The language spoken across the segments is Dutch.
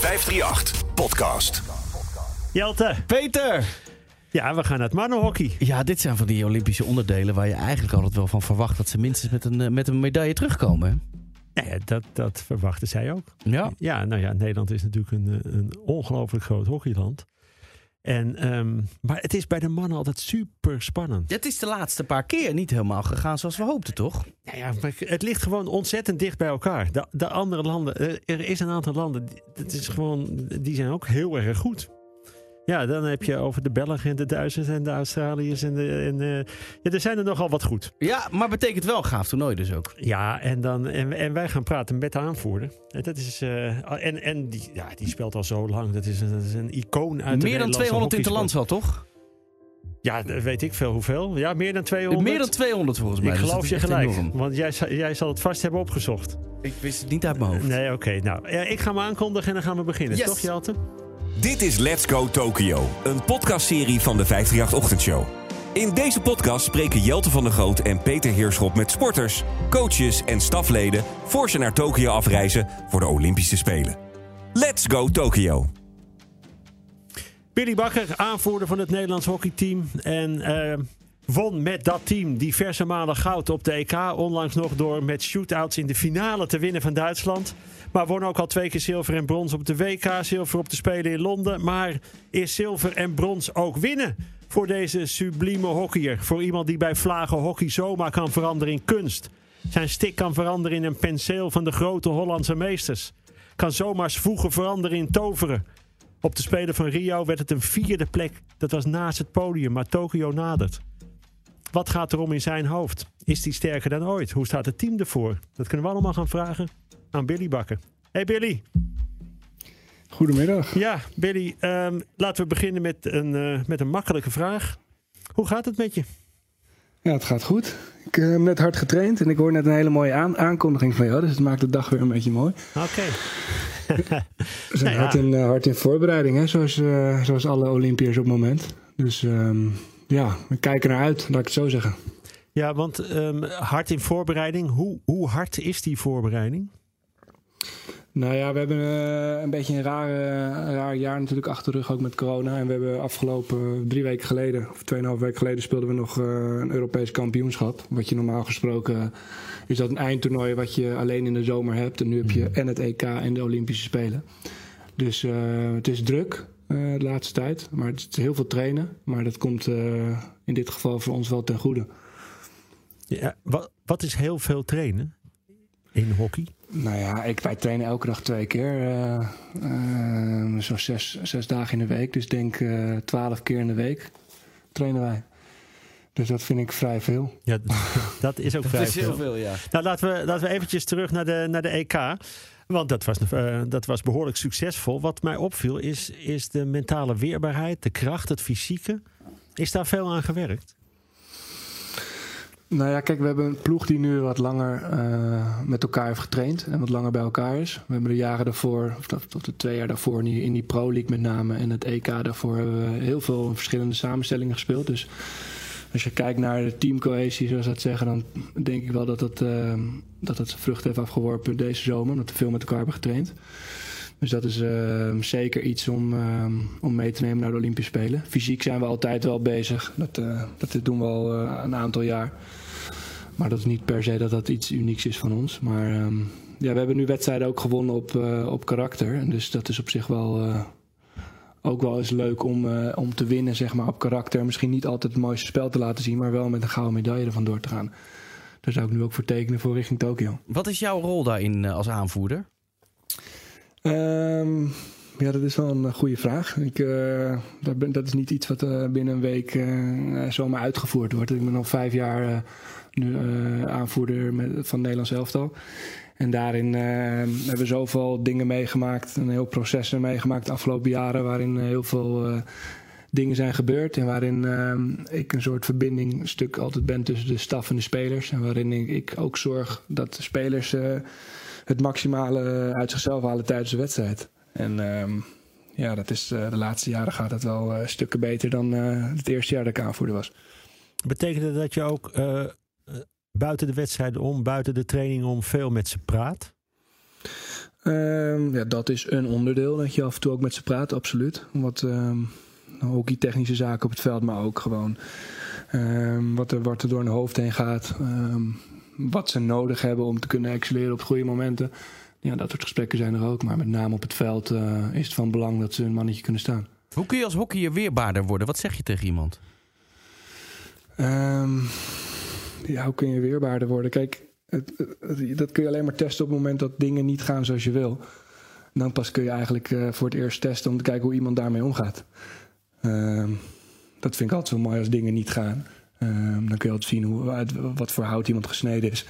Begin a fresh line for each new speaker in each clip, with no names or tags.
538 Podcast.
Jelte,
Peter!
ja, we gaan naar het mannenhockey.
Ja, dit zijn van die Olympische onderdelen waar je eigenlijk altijd wel van verwacht dat ze minstens met een, eh, met een medaille terugkomen. Hè?
Nou dat, dat verwachten zij ook.
Ja.
Ja, nou ja, Nederland is natuurlijk een, eh, een ongelooflijk groot hockeyland. En, ehm, maar het is bij de mannen altijd super spannend.
Het is de laatste paar keer niet helemaal gegaan zoals we hoopten, toch?
Nou ja, het ligt gewoon ontzettend dicht bij elkaar. De, de andere landen, eh, er is een aantal landen, dat is gewoon, die zijn ook heel erg goed. Ja, dan heb je over de Belgen en de Duitsers en de Australiërs. En de, en, ja, er zijn er nogal wat goed.
Ja, maar betekent wel gaaf toernooi dus ook.
Ja, en, dan, en, en wij gaan praten met de aanvoerder. En, dat is, eh, en, en die, ja, die speelt al zo lang. Dat is een, dat is een icoon uit de
Meer dan
Nederlandse
200 in het land wel, toch?
Ja, weet ik veel hoeveel. Ja, meer dan 200.
Meer dan 200 volgens mij.
Ik
dus
geloof je gelijk.
enorm.
Want jij, jij zal het vast hebben opgezocht.
Ik wist het niet uit mijn hoofd.
Nee, oké. nou, ik ga me aankondigen en dan gaan we beginnen.
Yes.
Toch, Jelte?
Dit is Let's Go Tokyo, een podcastserie van de 538 Ochtendshow. In deze podcast spreken Jelte van der Groot en Peter Heerschop met sporters, coaches en stafleden voor ze naar Tokio afreizen voor de Olympische Spelen. Let's Go Tokyo.
Billy Bakker, aanvoerder van het Nederlands hockeyteam. En eh, won met dat team diverse malen goud op de EK. Onlangs nog door met shootouts in de finale te winnen van Duitsland. Maar won ook al twee keer zilver en brons op de WK. Zilver op de Spelen in Londen. Maar is zilver en brons ook winnen voor deze sublieme hockeyer? Voor iemand die bij vlagen hockey zomaar kan veranderen in kunst. Zijn stick kan veranderen in een penseel van de grote Hollandse meesters. Kan zomaar voegen veranderen in toveren. Op de Spelen van Rio werd het een vierde plek. Dat was naast het podium, maar Tokio nadert. Wat gaat er om in zijn hoofd? Is hij sterker dan ooit? Hoe staat het team ervoor? Dat kunnen we allemaal gaan vragen aan Billy Bakker. Hey Billy.
Goedemiddag.
Ja, Billy. ehm, laten we beginnen met een, eh, met een makkelijke vraag. Hoe gaat het met je?
Ja, het gaat goed. Ik heb net hard getraind en ik hoor net een hele mooie aan- aankondiging van jou. Dus het maakt de dag weer een beetje mooi.
Oké.
We zijn
Nou ja.
hard, in, eh, hard in voorbereiding, hè? Zoals, eh, zoals alle Olympiërs op het moment. Dus ehm, ja, we kijken naar uit, laat ik het zo zeggen.
Ja, want ehm, hard in voorbereiding. Hoe, hoe hard is die voorbereiding?
Nou ja, we hebben eh, een beetje een raar, jaar natuurlijk achter de rug, ook met corona. En we hebben afgelopen drie weken geleden, of tweeënhalf weken geleden, speelden we nog eh, een Europees kampioenschap. Wat je normaal gesproken is dat een eindtoernooi wat je alleen in de zomer hebt. En nu heb je en het EK en de Olympische Spelen. Dus eh, het is druk de laatste tijd, maar het is heel veel trainen. Maar dat komt in dit geval voor ons wel ten goede.
Ja, wat, wat is heel veel trainen in hockey?
Nou ja, ik, wij trainen elke dag twee keer. Zo'n zes, zes dagen in de week. Dus ik denk eh, twaalf keer in de week trainen wij. Dus dat vind ik vrij veel.
Ja, dat is ook vrij
Dat is heel
veel.
veel, ja.
Nou, laten we, laten we eventjes terug naar de, naar de EK. Want dat was, eh, dat was behoorlijk succesvol. Wat mij opviel is, is de mentale weerbaarheid, de kracht, het fysieke. Is daar veel aan gewerkt?
Nou ja, kijk, we hebben een ploeg die nu wat langer eh, met elkaar heeft getraind. En wat langer bij elkaar is. We hebben de jaren daarvoor, of tot, de twee jaar daarvoor, in die, in die Pro League met name. En het EK daarvoor hebben we heel veel verschillende samenstellingen gespeeld. Dus als je kijkt naar de teamcohesie, zoals dat zeggen, dan denk ik wel dat eh, dat het zijn vrucht heeft afgeworpen deze zomer. Omdat we veel met elkaar hebben getraind. Dus dat is eh, zeker iets om, eh, om mee te nemen naar de Olympische Spelen. Fysiek zijn we altijd wel bezig. Dat, eh, dat doen we al eh, een aantal jaar. Maar dat is niet per se dat dat iets unieks is van ons. Maar ehm, ja, we hebben nu wedstrijden ook gewonnen op, eh, op karakter. Dus dat is op zich wel ook wel eens leuk om, om te winnen zeg maar, op karakter. Misschien niet altijd het mooiste spel te laten zien, maar wel met een gouden medaille ervan door te gaan. Daar zou ik nu ook voor tekenen voor richting Tokio.
Wat is jouw rol daarin als aanvoerder?
Ehm, ja, dat is wel een goede vraag. Ik, eh, dat, ben- dat is niet iets wat eh, binnen een week eh, zomaar uitgevoerd wordt. Ik ben al vijf jaar nu aanvoerder van Nederlands elftal. En daarin hebben we zoveel dingen meegemaakt, een heel proces meegemaakt de afgelopen jaren, waarin heel veel dingen zijn gebeurd. En waarin eh, ik een soort verbindingstuk altijd ben tussen de staf en de spelers. En waarin ik, ook zorg dat de spelers het maximale uit zichzelf halen tijdens de wedstrijd. En ehm, ja, dat is, eh, de laatste jaren gaat het wel eh, stukken beter dan eh, het eerste jaar dat ik aanvoerder was.
Betekent dat dat je ook buiten de wedstrijden om, buiten de training om, veel met ze praat?
Ehm, ja, dat is een onderdeel dat je af en toe ook met ze praat, absoluut. Wat um, hockeytechnische zaken op het veld, maar ook gewoon ehm, wat, er, wat er door hun hoofd heen gaat. Wat ze nodig hebben om te kunnen excelleren op goede momenten. Ja, dat soort gesprekken zijn er ook. Maar met name op het veld uh, is het van belang dat ze een mannetje kunnen staan.
Hoe kun je als hockeyer weerbaarder worden? Wat zeg je tegen iemand?
ja, hoe kun je weerbaarder worden? Kijk, het, dat kun je alleen maar testen op het moment dat dingen niet gaan zoals je wil. Dan pas kun je eigenlijk uh, voor het eerst testen om te kijken hoe iemand daarmee omgaat. Uh, dat vind ik altijd zo mooi als dingen niet gaan. Uh, dan kun je altijd zien hoe, uit wat voor hout iemand gesneden is.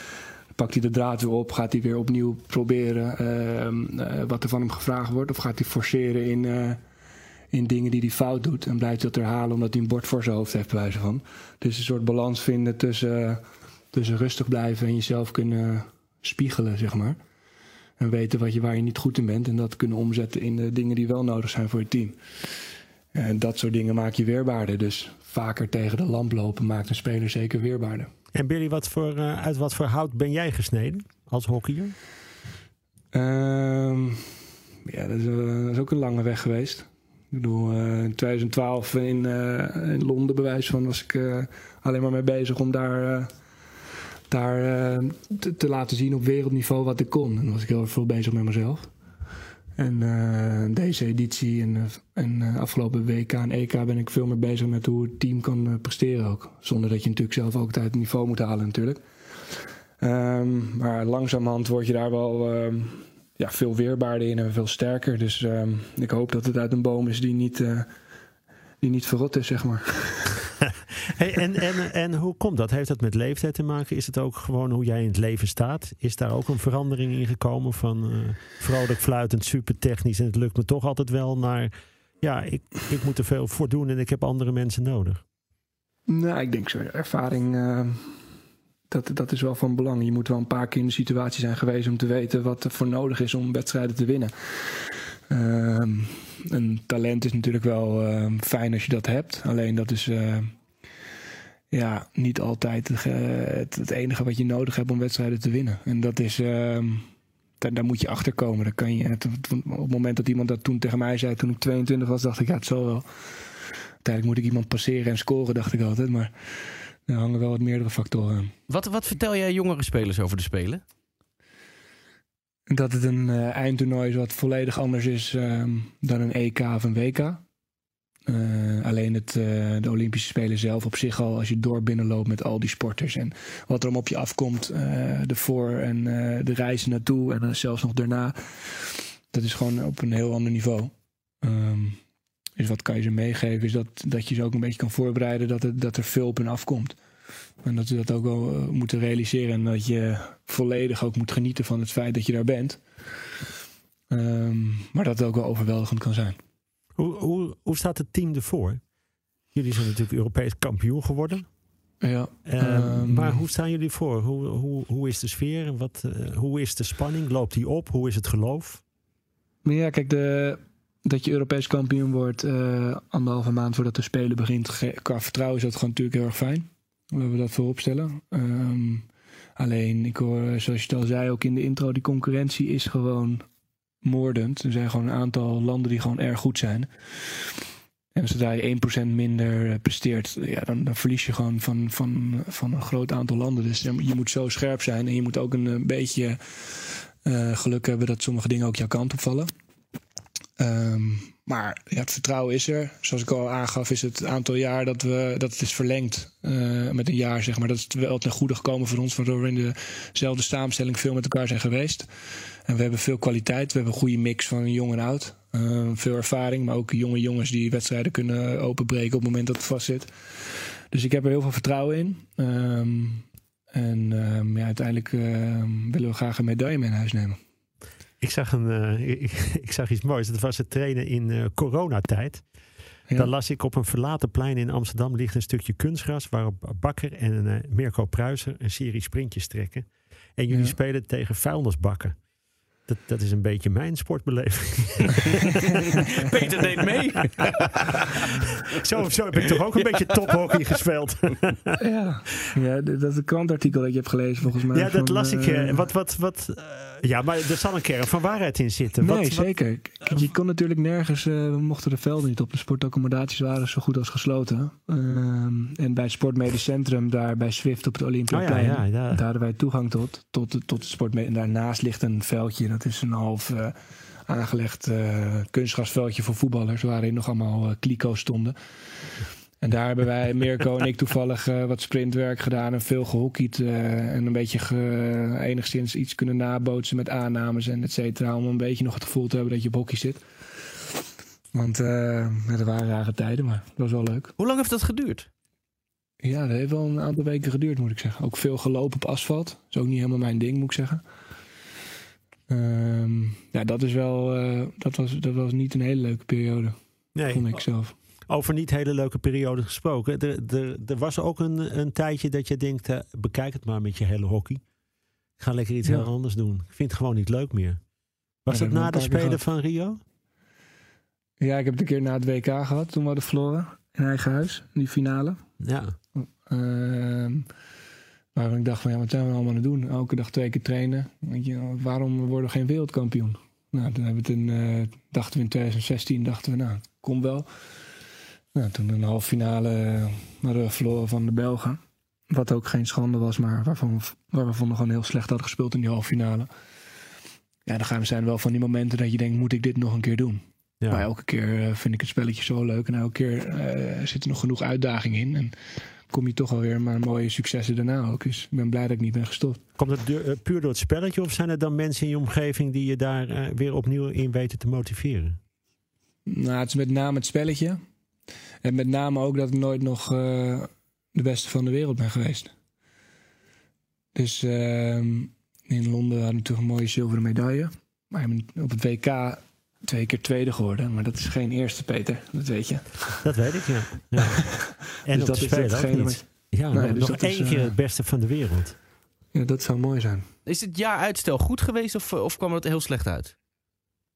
Pakt hij de draad weer op, gaat hij weer opnieuw proberen ehm, eh, wat er van hem gevraagd wordt, of gaat hij forceren in, eh, in dingen die hij fout doet en blijft dat herhalen omdat hij een bord voor zijn hoofd heeft, bij wijze van. Dus een soort balans vinden tussen dus rustig blijven en jezelf kunnen spiegelen, zeg maar. En weten wat je, waar je niet goed in bent. En dat kunnen omzetten in de dingen die wel nodig zijn voor je team. En dat soort dingen maak je weerbaarder. Dus vaker tegen de lamp lopen maakt een speler zeker weerbaarder.
En Billy, wat voor, uh, uit wat voor hout ben jij gesneden als hockeyer?
Um, ja, dat is, uh, dat is, ook een lange weg geweest. Ik bedoel, uh, in 2012 in, in Londen, bewijs van, was ik alleen maar mee bezig om daar daar te, te, laten zien op wereldniveau wat ik kon. En dan was ik heel erg veel bezig met mezelf. En uh, deze editie en, eh, en afgelopen WK en EK ben ik veel meer bezig met hoe het team kan presteren ook. Zonder dat je natuurlijk zelf ook altijd het niveau moet halen natuurlijk. Um, maar langzamerhand word je daar wel uh, ja, veel weerbaarder in en veel sterker. Dus um, ik hoop dat het uit een boom is die niet, die niet verrot is, zeg maar.
Hey, en, en, en hoe komt dat? Heeft dat met leeftijd te maken? Is het ook gewoon hoe jij in het leven staat? Is daar ook een verandering in gekomen van uh, vrolijk fluitend, super technisch en het lukt me toch altijd wel naar ja, ik, ik moet er veel voor doen en ik heb andere mensen nodig?
Nou, ik denk zo. Ervaring, uh, dat, dat is wel van belang. Je moet wel een paar keer in de situatie zijn geweest om te weten wat er voor nodig is om wedstrijden te winnen. Uh, een talent is natuurlijk wel ehm, fijn als je dat hebt. Alleen dat is uh, ja, niet altijd het, het, enige wat je nodig hebt om wedstrijden te winnen. En dat is. Uh, daar, daar, moet je achter komen. Dan kan je, op het moment dat iemand dat toen tegen mij zei, toen ik 22 was, dacht ik, ja, het zal wel. Uiteindelijk moet ik iemand passeren en scoren, dacht ik altijd. Maar er hangen wel wat meerdere factoren aan.
Wat, wat vertel jij jongere spelers over de Spelen?
Dat het een uh, eindtoernooi is wat volledig anders is uh, dan een EK of een WK. Uh, alleen het, uh, de Olympische Spelen zelf op zich al, als je door binnenloopt met al die sporters en wat er om op je afkomt, uh, de voor en de reizen naartoe en dan zelfs nog daarna, dat is gewoon op een heel ander niveau. Um, dus wat kan je ze meegeven, is dat, dat je ze ook een beetje kan voorbereiden dat, het, dat er veel op hen afkomt. En dat ze dat ook wel moeten realiseren en dat je volledig ook moet genieten van het feit dat je daar bent. Um, maar dat het ook wel overweldigend kan zijn.
Hoe, hoe, hoe staat het team ervoor? Jullie zijn natuurlijk Europees kampioen geworden.
Ja,
uh, maar hoe staan jullie voor? Hoe, hoe, hoe is de sfeer? Wat, uh, hoe is de spanning? Loopt die op? Hoe is het geloof?
Ja, kijk, de, dat je Europees kampioen wordt uh, anderhalve maand voordat de Spelen begint. Qua vertrouwen is dat gewoon natuurlijk heel erg fijn. Dat we dat voorop stellen. Um, alleen, ik hoor, zoals je het al zei, ook in de intro, die concurrentie is gewoon moordend. Er zijn gewoon een aantal landen die gewoon erg goed zijn. En zodra je 1% minder eh, presteert, ja, dan, verlies je gewoon van, van, van een groot aantal landen. Dus je moet zo scherp zijn en je moet ook een, een beetje uh, geluk hebben dat sommige dingen ook jouw kant opvallen. Um, maar het vertrouwen is er. Zoals ik al aangaf, is het aantal jaar dat, we, dat het is verlengd uh, met een jaar, zeg maar. Dat is wel ten goede gekomen voor ons, waardoor we in dezelfde samenstelling veel met elkaar zijn geweest. En we hebben veel kwaliteit. We hebben een goede mix van jong en oud. Uh, veel ervaring, maar ook jonge jongens die wedstrijden kunnen openbreken op het moment dat het vast zit. Dus ik heb er heel veel vertrouwen in. Um, en um, ja, uiteindelijk willen we graag een medaille mee naar huis nemen.
Ik zag, een, uh, ik, ik, zag iets moois. Dat was het trainen in uh, coronatijd. Ja. Dan las ik op een verlaten plein in Amsterdam ligt een stukje kunstgras waarop Bakker en uh, Mirko Pruiser een serie sprintjes trekken. En jullie ja. spelen tegen vuilnisbakken. Dat, dat is een beetje mijn sportbeleving.
Peter deed mee.
zo, zo heb ik toch ook een beetje tophockey gespeeld.
ja. ja, dat is een krantartikel dat je hebt gelezen volgens mij.
Ja, dat las ik. Uh, wat, wat, wat, uh, Ja, maar er zal een kern van waarheid in zitten.
Nee,
Wat-
zeker. Je kon natuurlijk nergens, eh, we mochten de velden niet op. De sportaccommodaties waren zo goed als gesloten. Ehm, en bij het Sportmedisch Centrum, daar bij Swift op het
Oh ja,
Olympiaplein,
ja, ja.
daar hadden wij toegang tot. Tot, tot het sportmedisch. En daarnaast ligt een veldje, dat is een half eh, aangelegd eh, kunstgrasveldje voor voetballers, waarin nog allemaal kliko's stonden. En daar hebben wij, Mirko en ik, toevallig eh, wat sprintwerk gedaan en veel gehockeyd. eh, en een beetje ge- enigszins iets kunnen nabootsen met aannames en et cetera. Om een beetje nog het gevoel te hebben dat je op hockey zit. Want eh dat waren rare tijden, maar dat was wel leuk.
Hoe lang heeft dat geduurd?
Ja, dat heeft wel een aantal weken geduurd, moet ik zeggen. Ook veel gelopen op asfalt. Dat is ook niet helemaal mijn ding, moet ik zeggen. Ehm, ja, dat is wel. eh, dat, was, dat was niet een hele leuke periode,
Nee,
vond ik zelf.
Over niet hele leuke periode gesproken. Er, er, er was ook een, een tijdje dat je denkt, eh, bekijk het maar met je hele hockey. Ik ga lekker iets
Ja.
heel anders doen. Ik vind het gewoon niet leuk meer. Was
Ja,
dat na de Spelen van Rio?
Ja, ik heb het een keer na het WK gehad, toen we hadden verloren. In eigen huis, die finale.
Ja.
Waarom ik dacht van, ja, wat zijn we allemaal aan het doen? Elke dag twee keer trainen. Weet je, waarom worden we geen wereldkampioen? Nou, toen hebben we het in, eh, dachten we in 2016, dachten we, nou, kom wel. Nou, toen een halve finale eh, hadden we verloren van de Belgen. Wat ook geen schande was, maar waarvan we, waar we vonden gewoon heel slecht hadden gespeeld in die halve finale. Ja, dan gaan we zijn wel van die momenten dat je denkt, moet ik dit nog een keer doen?
ja.
Maar elke keer eh, vind ik het spelletje zo leuk. En elke keer eh, zit er nog genoeg uitdaging in. En kom je toch alweer maar mooie successen daarna ook. Dus ik ben blij dat ik niet ben gestopt.
Komt het puur door het spelletje of zijn er dan mensen in je omgeving die je daar weer opnieuw in weten te motiveren?
Nou, het is met name het spelletje. En met name ook dat ik nooit nog eh, de beste van de wereld ben geweest. Dus ehm, in Londen hadden we natuurlijk een mooie zilveren medaille. Maar ik ben op het WK twee keer tweede geworden. Maar dat is geen eerste, Peter. Dat weet je.
Dat weet ik, ja. ja. En
Dus dat is hetgene
niet. Ja,
Nee, dus
nog
dat is,
één keer
eh,
het beste van de wereld.
Ja, dat zou mooi zijn.
Is het jaar uitstel goed geweest of, of kwam het heel slecht uit?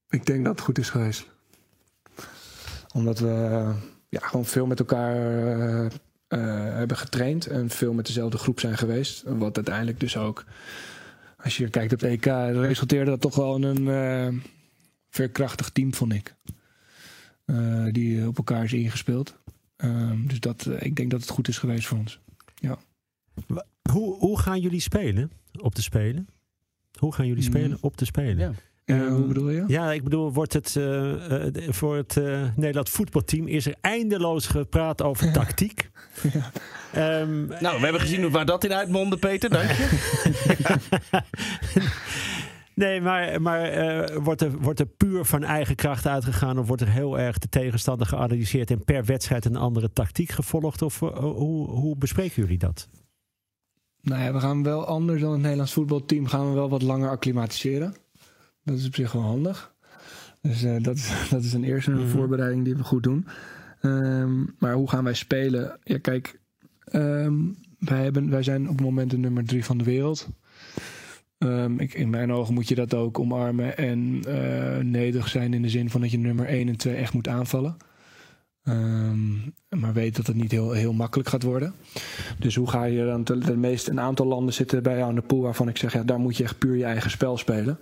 Ik denk dat het goed is geweest. Omdat we eh, ja, gewoon veel met elkaar eh, eh, hebben getraind en veel met dezelfde groep zijn geweest. Wat uiteindelijk dus ook, als je kijkt op het EK, resulteerde dat toch wel in een eh, veerkrachtig team, vond ik. Eh, die op elkaar is ingespeeld. Ehm, dus dat, ik denk dat het goed is geweest voor ons.
Hoe, hoe gaan jullie spelen op de Spelen? Hoe gaan jullie
Mm.
spelen op de Spelen?
Ja.
Eh,
Ehm,
hoe bedoel je?
Ja, ik bedoel, wordt het eh, eh, voor het eh Nederland voetbalteam is er eindeloos gepraat over tactiek.
Ja.
Ehm,
Nou, we hebben gezien waar dat in uitmondde, Peter. Dank je.
nee, maar, maar eh, wordt, er, wordt er puur van eigen kracht uitgegaan of wordt er heel erg de tegenstander geanalyseerd en per wedstrijd een andere tactiek gevolgd? Of eh, hoe, hoe bespreken jullie dat?
Nou ja, we gaan wel anders dan het Nederlands voetbalteam. Gaan we wel wat langer acclimatiseren. Dat is op zich wel handig. Dus eh, dat, is, dat is een eerste
Mhm.
voorbereiding die we goed doen. Ehm, maar hoe gaan wij spelen? Ja, kijk, ehm, wij, hebben, wij zijn op het moment de nummer drie van de wereld. Ehm, ik, in mijn ogen moet je dat ook omarmen en eh, nederig zijn in de zin van dat je nummer 1 en 2 echt moet aanvallen. Maar weet dat het niet heel, heel makkelijk gaat worden. Dus hoe ga je dan... De, meeste, een aantal landen zitten bij jou in de pool waarvan ik zeg... Ja, daar moet je echt puur je eigen spel spelen.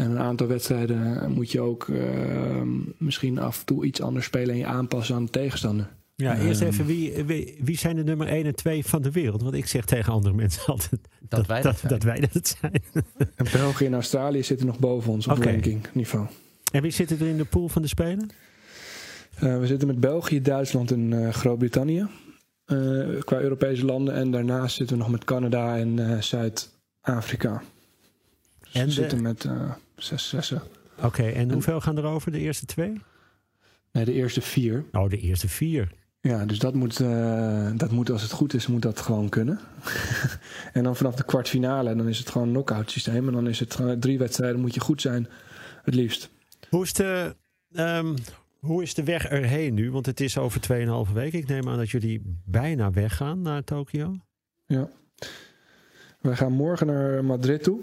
En een aantal wedstrijden moet je ook ehm, misschien af en toe iets anders spelen... en je aanpassen aan de tegenstander.
Ja,
Ehm.
eerst even, wie, wie, wie zijn de nummer 1 en 2 van de wereld? Want ik zeg tegen andere mensen altijd
Dat wij dat
dat,
zijn.
dat wij dat zijn.
En België en Australië zitten nog boven ons op
Oké.
rankingniveau.
En wie zitten er in de pool van de Spelen?
Eh, we zitten met België, Duitsland en eh, Groot-Brittannië. eh, qua Europese landen. En daarnaast zitten we nog met Canada en eh, Zuid-Afrika. Dus
En
we
de-
zitten met eh, zes zessen.
Oké, en hoeveel gaan er over? De eerste twee?
Nee, de eerste vier.
Oh, de eerste vier.
Ja, dus dat moet, eh, dat moet, als het goed is, moet dat gewoon kunnen. en dan vanaf de kwartfinale, dan is het gewoon een knock-out systeem. En dan is het drie wedstrijden, moet je goed zijn, het liefst.
Hoe is de, ehm, hoe is de weg erheen nu? Want het is over 2,5 weken. Ik neem aan dat jullie bijna weggaan naar Tokio.
Ja. We gaan morgen naar Madrid toe.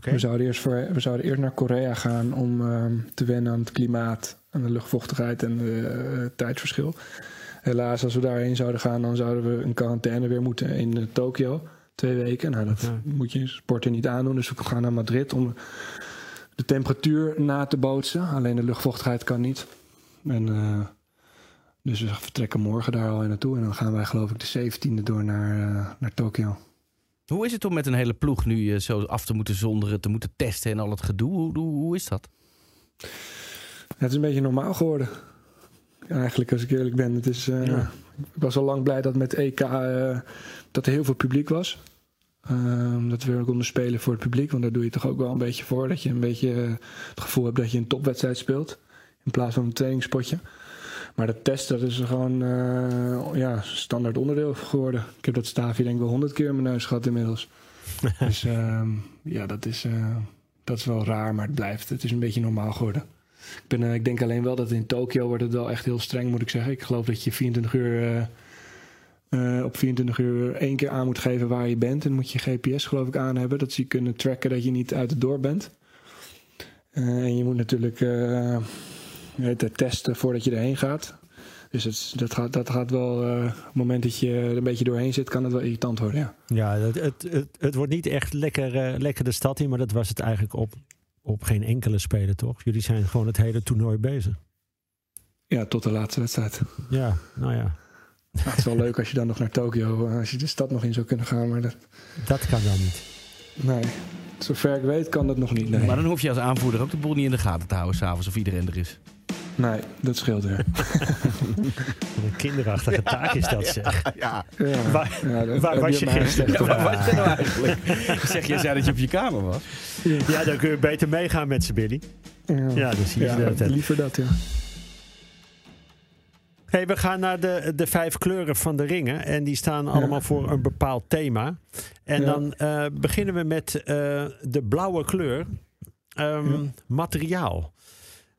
We, zouden eerst voor, we zouden eerst naar Korea gaan om ehm, te wennen aan het klimaat, aan de luchtvochtigheid en het tijdsverschil. Helaas, als we daarheen zouden gaan, dan zouden we in quarantaine weer moeten in eh, Tokio. Twee weken. Nou, dat
Ja.
moet je sporten niet aandoen. Dus we gaan naar Madrid om de temperatuur na te bootsen. Alleen de luchtvochtigheid kan niet. En, eh, dus we vertrekken morgen daar al naartoe. En dan gaan wij geloof ik de 17e door naar, eh, naar Tokio.
Hoe is het om met een hele ploeg nu eh, zo af te moeten zonderen, te moeten testen en al het gedoe? Hoe, hoe, hoe is dat?
Het is een beetje normaal geworden. Eigenlijk, als ik eerlijk ben. Het is, eh,
Ja.
Ik was al lang blij dat met EK eh, dat er heel veel publiek was. Ehm, dat we weer konden spelen voor het publiek. Want daar doe je toch ook wel een beetje voor. Dat je een beetje het gevoel hebt dat je een topwedstrijd speelt. In plaats van een trainingspotje. Maar dat testen, dat is gewoon eh, ja, standaard onderdeel geworden. Ik heb dat staafje denk ik wel honderd keer in mijn neus gehad inmiddels. dus ehm, ja, dat is, eh, dat is wel raar, maar het blijft. Het is een beetje normaal geworden. Ik, ben, eh, ik denk alleen wel dat in Tokio wordt het wel echt heel streng, moet ik zeggen. Ik geloof dat je 24 uur, op 24 uur één keer aan moet geven waar je bent. En moet je GPS geloof ik aan hebben, dat ze kunnen tracken dat je niet uit het dorp bent. En je moet natuurlijk eh, het testen voordat je erheen gaat. Dus het, dat, gaat, dat gaat wel, eh, op het moment dat je er een beetje doorheen zit, kan het wel irritant worden, ja.
Ja, het, het, het, het wordt niet echt lekker, eh, lekker de stad in, maar dat was het eigenlijk op, op geen enkele speler, toch? Jullie zijn gewoon het hele toernooi bezig.
Ja, tot de laatste wedstrijd.
Ja, nou ja,
Nou, het is wel leuk als je dan nog naar Tokio, als je de stad nog in zou kunnen gaan. Maar dat,
dat kan dan niet.
nee, zover ik weet kan dat nog niet. Nee,
Maar dan hoef je als aanvoerder ook de boel niet in de gaten te houden s'avonds of iedereen er is.
nee dat scheelt.
Wat een kinderachtige taak is dat, zeg.
Ja,
Ja,
Waar-
ja, dat-
waar
heb
was je gisteren?
waar was je nou eigenlijk? zeg, je zei dat je op je kamer was.
Ja, dan kun je beter meegaan met ze, Billy.
Ja,
Ja, dan zie je
Ja,
ze de hele tijd.
liever dat, ja.
Hey, we gaan naar de, de vijf kleuren van de ringen. En die staan allemaal voor een bepaald thema. En
Ja.
dan eh, beginnen we met eh, de blauwe kleur. Ehm,
Ja.
Materiaal.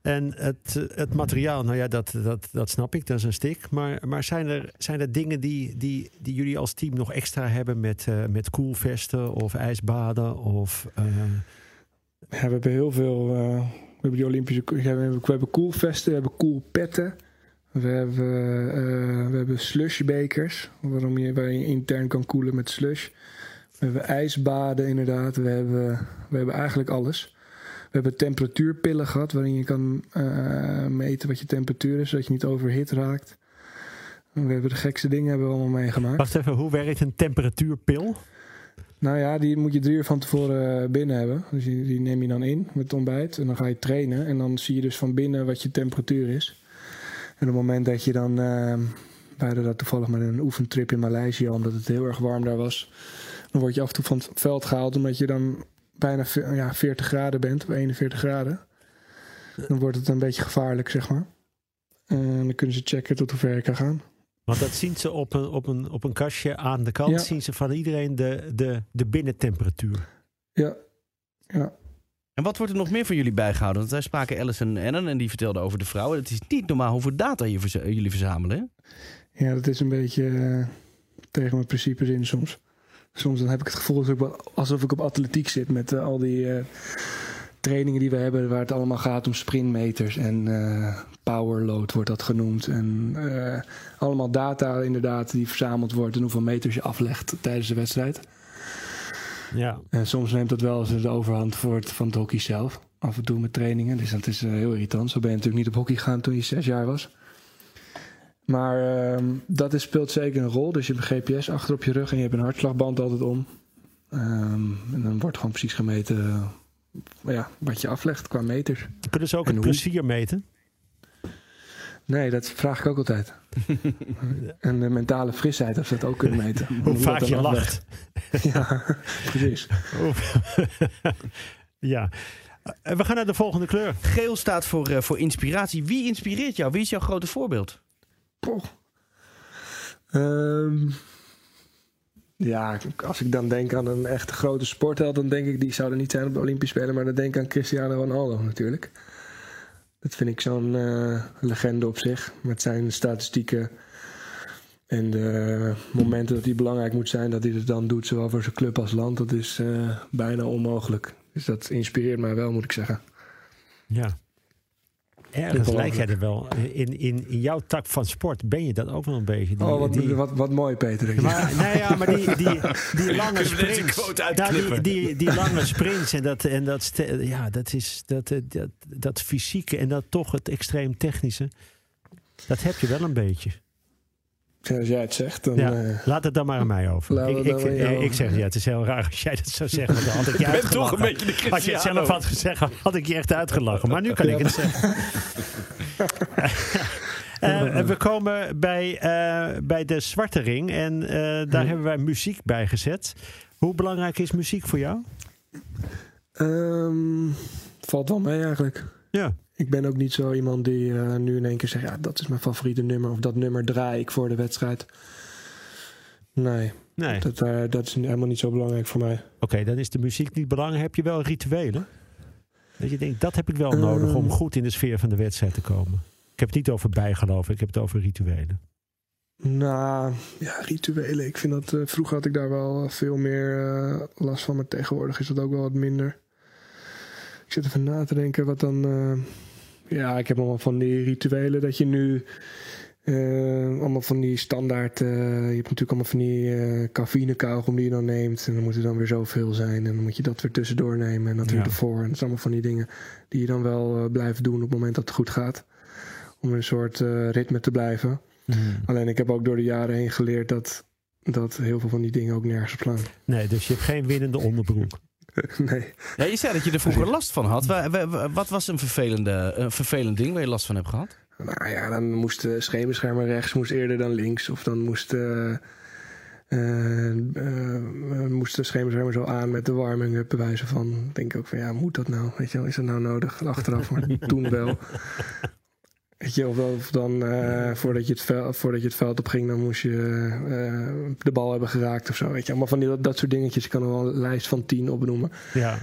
En het, het materiaal, nou ja, dat, dat, dat snap ik, dat is een stik. Maar, maar zijn, er, zijn er dingen die, die, die jullie als team nog extra hebben met, eh met koelvesten of ijsbaden? Of,
Ja, we hebben heel veel. we hebben die Olympische. Ja, we hebben, we hebben koelvesten, we hebben koelpetten. We hebben, eh we hebben slushbekers, waarom je, waar je intern kan koelen met slush. We hebben ijsbaden, inderdaad. We hebben, we hebben eigenlijk alles. We hebben temperatuurpillen gehad, waarin je kan eh, meten wat je temperatuur is, zodat je niet overhit raakt. We hebben de gekste dingen hebben we allemaal meegemaakt.
wacht even, hoe werkt een temperatuurpil?
Nou ja, die moet je drie uur van tevoren binnen hebben. Dus die, die neem je dan in met het ontbijt. En dan ga je trainen. En dan zie je dus van binnen wat je temperatuur is. En op het moment dat je dan... eh, we hadden dat toevallig met een oefentrip in Maleisië... omdat het heel erg warm daar was. Dan word je af en toe van het veld gehaald... omdat je dan bijna ja, 40 graden bent. Of 41 graden. Dan wordt het een beetje gevaarlijk, zeg maar. En dan kunnen ze checken tot hoe ver je kan gaan.
Want dat zien ze op een, op een, op een kastje aan de kant.
Ja.
Zien ze van iedereen de, de, de binnentemperatuur.
Ja, ja.
En wat wordt er nog meer van jullie bijgehouden? Want wij spraken Alice en Annan en die vertelden over de vrouwen. Het is niet normaal hoeveel data jullie verzamelen.
Ja, dat is een beetje eh, tegen mijn principes in soms. Soms dan heb ik het gevoel alsof ik, wel- alsof ik op atletiek zit met eh, al die eh, trainingen die we hebben, waar het allemaal gaat om sprintmeters en powerload wordt dat genoemd. En allemaal data inderdaad die verzameld wordt en hoeveel meters je aflegt tijdens de wedstrijd.
Ja.
En soms neemt dat wel eens de overhand voor het, van het hockey zelf. Af en toe met trainingen. Dus dat is eh, heel irritant. Zo ben je natuurlijk niet op hockey gegaan toen je zes jaar was. Maar ehm, dat is, speelt zeker een rol. Dus je hebt een GPS achter op je rug en je hebt een hartslagband altijd om. Ehm, en dan wordt gewoon precies gemeten eh, ja, wat je aflegt qua meters.
Kunnen ze ook
En
het plezier meten?
Nee, dat vraag ik ook altijd. en de mentale frisheid of ze dat ook kunnen meten.
Hoe vaak je lacht.
ja, precies.
ja. Eh, We gaan naar de volgende kleur.
Geel staat voor, eh, voor inspiratie. Wie inspireert jou? Wie is jouw grote voorbeeld?
Poh. Ehm, ja, als ik dan denk aan een echt grote sportheld, dan denk ik die zou er niet zijn op de Olympische Spelen, maar dan denk ik aan Cristiano Ronaldo natuurlijk. Dat vind ik zo'n eh, legende op zich, met zijn statistieken en de momenten dat hij belangrijk moet zijn, dat hij het dan doet, zowel voor zijn club als land. Dat is eh, bijna onmogelijk. Dus dat inspireert mij wel, moet ik zeggen.
Ja. Ergens lijkt jij er wel. In, in, in jouw tak van sport ben je dat ook wel een beetje. Die,
Oh, wat,
die-
wat, wat mooi, Peter.
maar, nee, ja, maar die, die, die lange sprints.
quote
Nou, die, die, die lange sprints en dat, en dat, ja, dat, is, dat, eh, dat, dat fysieke en dat toch het extreem technische. Dat heb je wel een beetje.
Als jij het zegt, dan...
Ja,
eh,
laat het dan maar aan mij over. Ik, ik, ik, zeg, ja, het is heel raar als jij dat zou zeggen. Want dan had ik je
bent toch een beetje de.
Als je het zelf had gezegd, had ik je echt uitgelachen. Maar nu kan ik het zeggen. Eh, we komen bij, eh, bij de Zwarte Ring en eh, daar hebben wij muziek bij gezet. Hoe belangrijk is muziek voor jou?
ehm, valt wel mee eigenlijk.
Ja.
Ik ben ook niet zo iemand die eh, nu in één keer zegt... ja, dat is mijn favoriete nummer... of dat nummer draai ik voor de wedstrijd. Nee,
Nee.
dat, eh, dat is helemaal niet zo belangrijk voor mij.
Oké, dan is de muziek niet belangrijk. Heb je wel rituelen? Dat je denkt, dat heb ik wel nodig om
Ehm.
goed in de sfeer van de wedstrijd te komen. Ik heb het niet over bijgeloven, ik heb het over rituelen.
Nou, ja, rituelen. Ik vind dat... eh, vroeger had ik daar wel veel meer last van... maar tegenwoordig is dat ook wel wat minder. Ik zit even na te denken wat dan... eh, ja, ik heb allemaal van die rituelen dat je nu... eh, allemaal van die standaard... eh, je hebt natuurlijk allemaal van die eh cafeïne-kauwgom die je dan neemt. En dan moet er dan weer zoveel zijn. En dan moet je dat weer tussendoor nemen. En dat weer
Ja.
ervoor. En dat zijn allemaal van die dingen die je dan wel blijft doen op het moment dat het goed gaat. Om een soort ritme te blijven. Alleen ik heb ook door de jaren heen geleerd dat, dat heel veel van die dingen ook nergens op slaan.
Nee, dus je hebt geen winnende onderbroek.
nee.
Ja, je zei dat je er vroeger last van had. Wa- wa- wa- Wat was een, vervelende, een vervelend ding waar je last van hebt gehad?
Nou ja, dan moest de schemerschermer rechts moest eerder dan links. Of dan moest, eh eh, eh, moest de zo aan met de warming-up bewijzen van. Denk ik ook van ja, moet dat nou? Weet je wel, is dat nou nodig? Achteraf, maar toen wel. Weet je, of, dan eh, voordat, je het veld, voordat je het veld op ging, dan moest je eh, de bal hebben geraakt of zo. Weet je, allemaal van die, dat, dat soort dingetjes. Ik kan er wel een lijst van tien opnoemen.
Ja,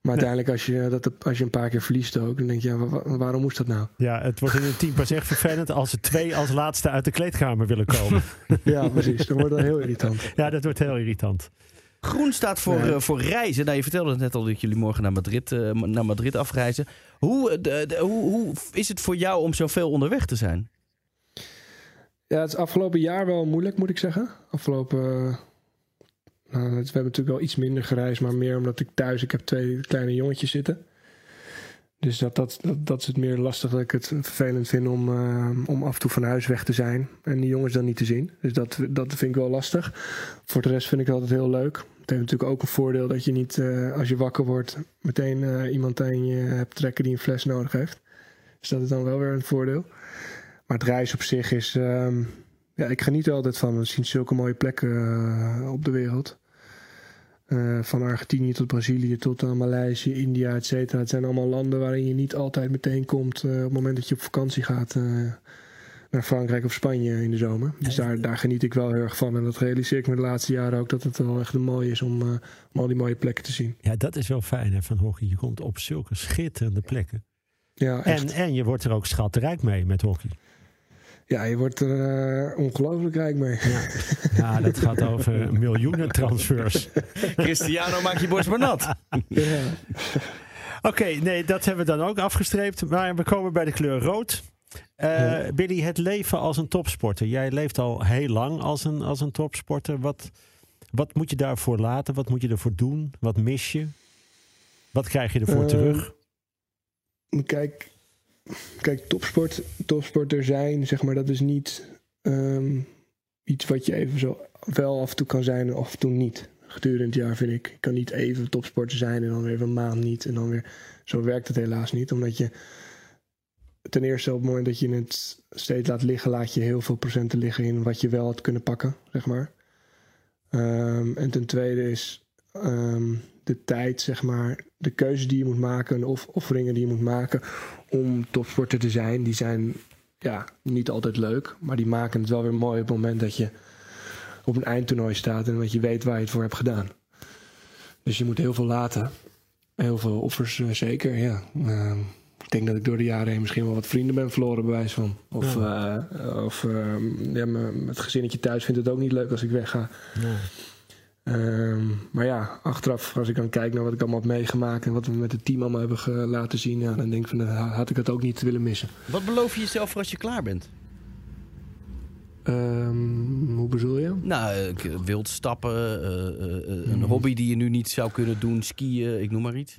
Maar uiteindelijk, als je, dat, als je een paar keer verliest ook, dan denk je, ja, waarom moest dat nou?
ja het wordt in een team pas echt vervelend als er twee als laatste uit de kleedkamer willen komen.
Ja, precies. Dan wordt dat heel irritant.
ja, dat wordt heel irritant.
Groen staat voor, eh, voor reizen. Nou, je vertelde het net al dat jullie morgen naar Madrid, eh, naar Madrid afreizen. Hoe, eh, de, de- hoe, hoe is het voor jou om zoveel onderweg te zijn?
Ja, het is afgelopen jaar wel moeilijk, moet ik zeggen. Afgelopen. nou, we hebben natuurlijk wel iets minder gereisd, maar meer omdat ik thuis. Ik heb twee kleine jongetjes zitten. Dus dat, dat, dat, dat is het meer lastig dat ik het vervelend vind om, om af en toe van huis weg te zijn. En die jongens dan niet te zien. Dus dat, dat vind ik wel lastig. Voor de rest vind ik het altijd heel leuk. Het heeft natuurlijk ook een voordeel dat je niet, eh, als je wakker wordt, meteen eh, iemand aan je hebt trekken die een fles nodig heeft. Dus dat is dan wel weer een voordeel. Maar het reis op zich is. ehm, ja, ik geniet er altijd van. We zien zulke mooie plekken eh, op de wereld. Van Argentinië tot Brazilië tot aan Maleisië, India, et cetera. Het zijn allemaal landen waarin je niet altijd meteen komt op het moment dat je op vakantie gaat naar Frankrijk of Spanje in de zomer. Dus daar, daar geniet ik wel heel erg van. En dat realiseer ik me de laatste jaren ook dat het wel echt mooi is om, eh, om al die mooie plekken te zien.
Ja, dat is wel fijn hè, van hockey. Je komt op zulke schitterende plekken.
Ja, echt.
En, en je wordt er ook schatrijk mee met hockey.
ja je wordt er eh, ongelooflijk rijk mee.
Ja, dat gaat over miljoenen transfers.
Cristiano, maak je borst maar nat.
Ja.
Oké, nee, dat hebben we dan ook afgestreept. Maar we komen bij de kleur rood.
Ja.
Billy, het leven als een topsporter. Jij leeft al heel lang als een, als een topsporter. Wat, wat moet je daarvoor laten? Wat moet je ervoor doen? Wat mis je? Wat krijg je ervoor
Eh,
terug?
Kijk, kijk topsport, topsporter zijn, zeg maar, dat is niet ehm, iets wat je even zo wel af en toe kan zijn en af en toe niet. Gedurende het jaar vind ik. Je kan niet even topsporter zijn en dan weer een maand niet. En dan weer. Zo werkt het helaas niet. Omdat je. Ten eerste op het moment dat je het steeds laat liggen, laat je heel veel procenten liggen in wat je wel had kunnen pakken, zeg maar. Ehm, en ten tweede is ehm, de tijd, zeg maar, de keuzes die je moet maken, off- offeringen die je moet maken om topsporter te zijn, die zijn ja, niet altijd leuk, maar die maken het wel weer mooi op het moment dat je op een eindtoernooi staat en dat je weet waar je het voor hebt gedaan. Dus je moet heel veel laten. Heel veel offers, eh, zeker, ja. Ehm, ik denk dat ik door de jaren heen misschien wel wat vrienden ben verloren, bewijs van. Of, eh, of ehm, ja, het gezinnetje thuis vindt het ook niet leuk als ik wegga.
Ja.
Ehm, maar ja, achteraf, als ik dan kijk naar wat ik allemaal heb meegemaakt en wat we met het team allemaal hebben laten zien, ja, dan denk ik van, had ik het ook niet willen missen.
Wat beloof je jezelf voor als je klaar bent?
Ehm, hoe bedoel je?
Nou, eh, wild stappen, eh, een
Hmm.
hobby die je nu niet zou kunnen doen, skiën, ik noem maar iets.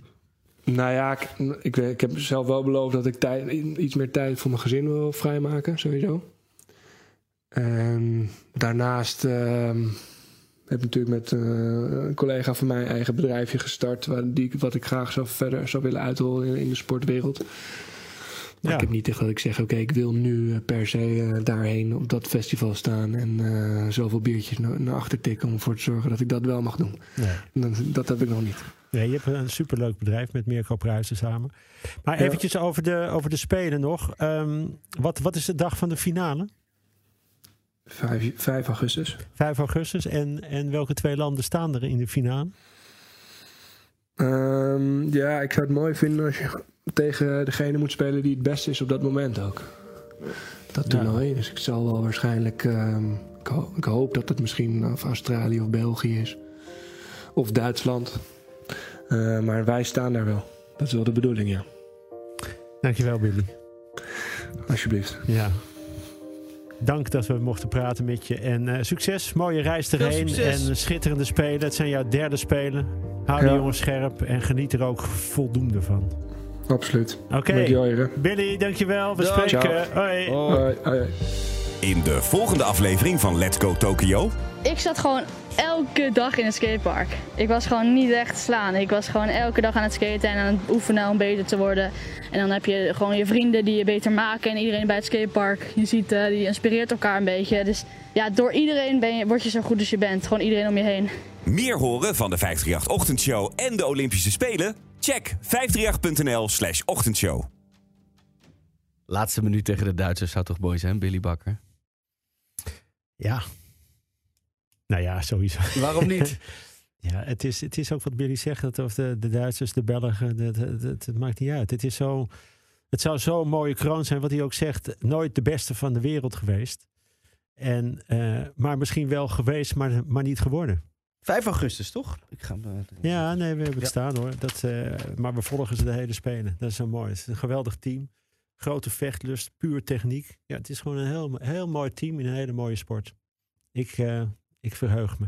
Nou ja, ik, ik, ik heb zelf wel beloofd dat ik tijd, iets meer tijd voor mijn gezin wil vrijmaken, sowieso. En daarnaast ehm, heb ik natuurlijk met eh, een collega van mij een eigen bedrijfje gestart, waar, die, wat ik graag zou verder zou willen uitrollen in, in de sportwereld. Maar
Ja.
ik heb niet echt dat ik zeg, oké, ik wil nu eh, per se eh, daarheen op dat festival staan en zoveel biertjes na- naar achter tikken om ervoor te zorgen dat ik dat wel mag doen.
Nee.
Dat, dat heb ik nog niet.
Nee, je hebt een superleuk bedrijf met Mirko Pruisen samen. Maar
Ja.
eventjes over de, over de Spelen nog. Ehm, wat, wat is de dag van de finale?
5, 5 augustus.
5 augustus. En, en welke twee landen staan er in de finale?
Ehm, ja, ik zou het mooi vinden als je tegen degene moet spelen die het beste is op dat moment ook. Dat
Ja.
toernooi. Dus ik zal wel waarschijnlijk. ehm, ik, ho- ik hoop dat het misschien of Australië of België is. Of Duitsland. Eh, maar wij staan daar wel. Dat is wel de bedoeling, ja.
Dankjewel, Billy.
Alsjeblieft.
Ja. Dank dat we mochten praten met je. En eh, succes, mooie reis erheen. En schitterende spelen. Het zijn jouw derde spelen. Hou de
Ja.
jongens scherp en geniet er ook voldoende van.
Absoluut.
Oké,
heren.
Billy, dankjewel. We
Dag.
spreken. Hoi.
Hoi, hoi.
In de volgende aflevering van Let's Go Tokyo.
Ik zat gewoon elke dag in het skatepark. Ik was gewoon niet echt slaan. Ik was gewoon elke dag aan het skaten en aan het oefenen om beter te worden. En dan heb je gewoon je vrienden die je beter maken en iedereen bij het skatepark. Je ziet, eh, die inspireert elkaar een beetje. Dus ja, door iedereen ben je, word je zo goed als je bent. Gewoon iedereen om je heen.
Meer horen van de 538 Ochtendshow en de Olympische Spelen? Check 538.nl slash ochtendshow.
Laatste minuut tegen de Duitsers zou toch mooi zijn, Billy Bakker?
Ja. Nou ja, sowieso.
Waarom niet?
Ja, het is, het is ook wat Billy zegt. Dat of de, de Duitsers, de Belgen, het maakt niet uit. Het, is zo, het zou zo'n mooie kroon zijn, wat hij ook zegt. Nooit de beste van de wereld geweest. En, eh, maar misschien wel geweest, maar, maar niet geworden.
5 augustus, toch? Ik ga
Ja, nee, we hebben het
Ja.
staan hoor. Dat, eh, maar we volgen ze de hele spelen. Dat is zo mooi. Het is een geweldig team. Grote vechtlust, puur techniek. Ja, het is gewoon een heel, heel mooi team in een hele mooie sport. Ik, eh, ik verheug me.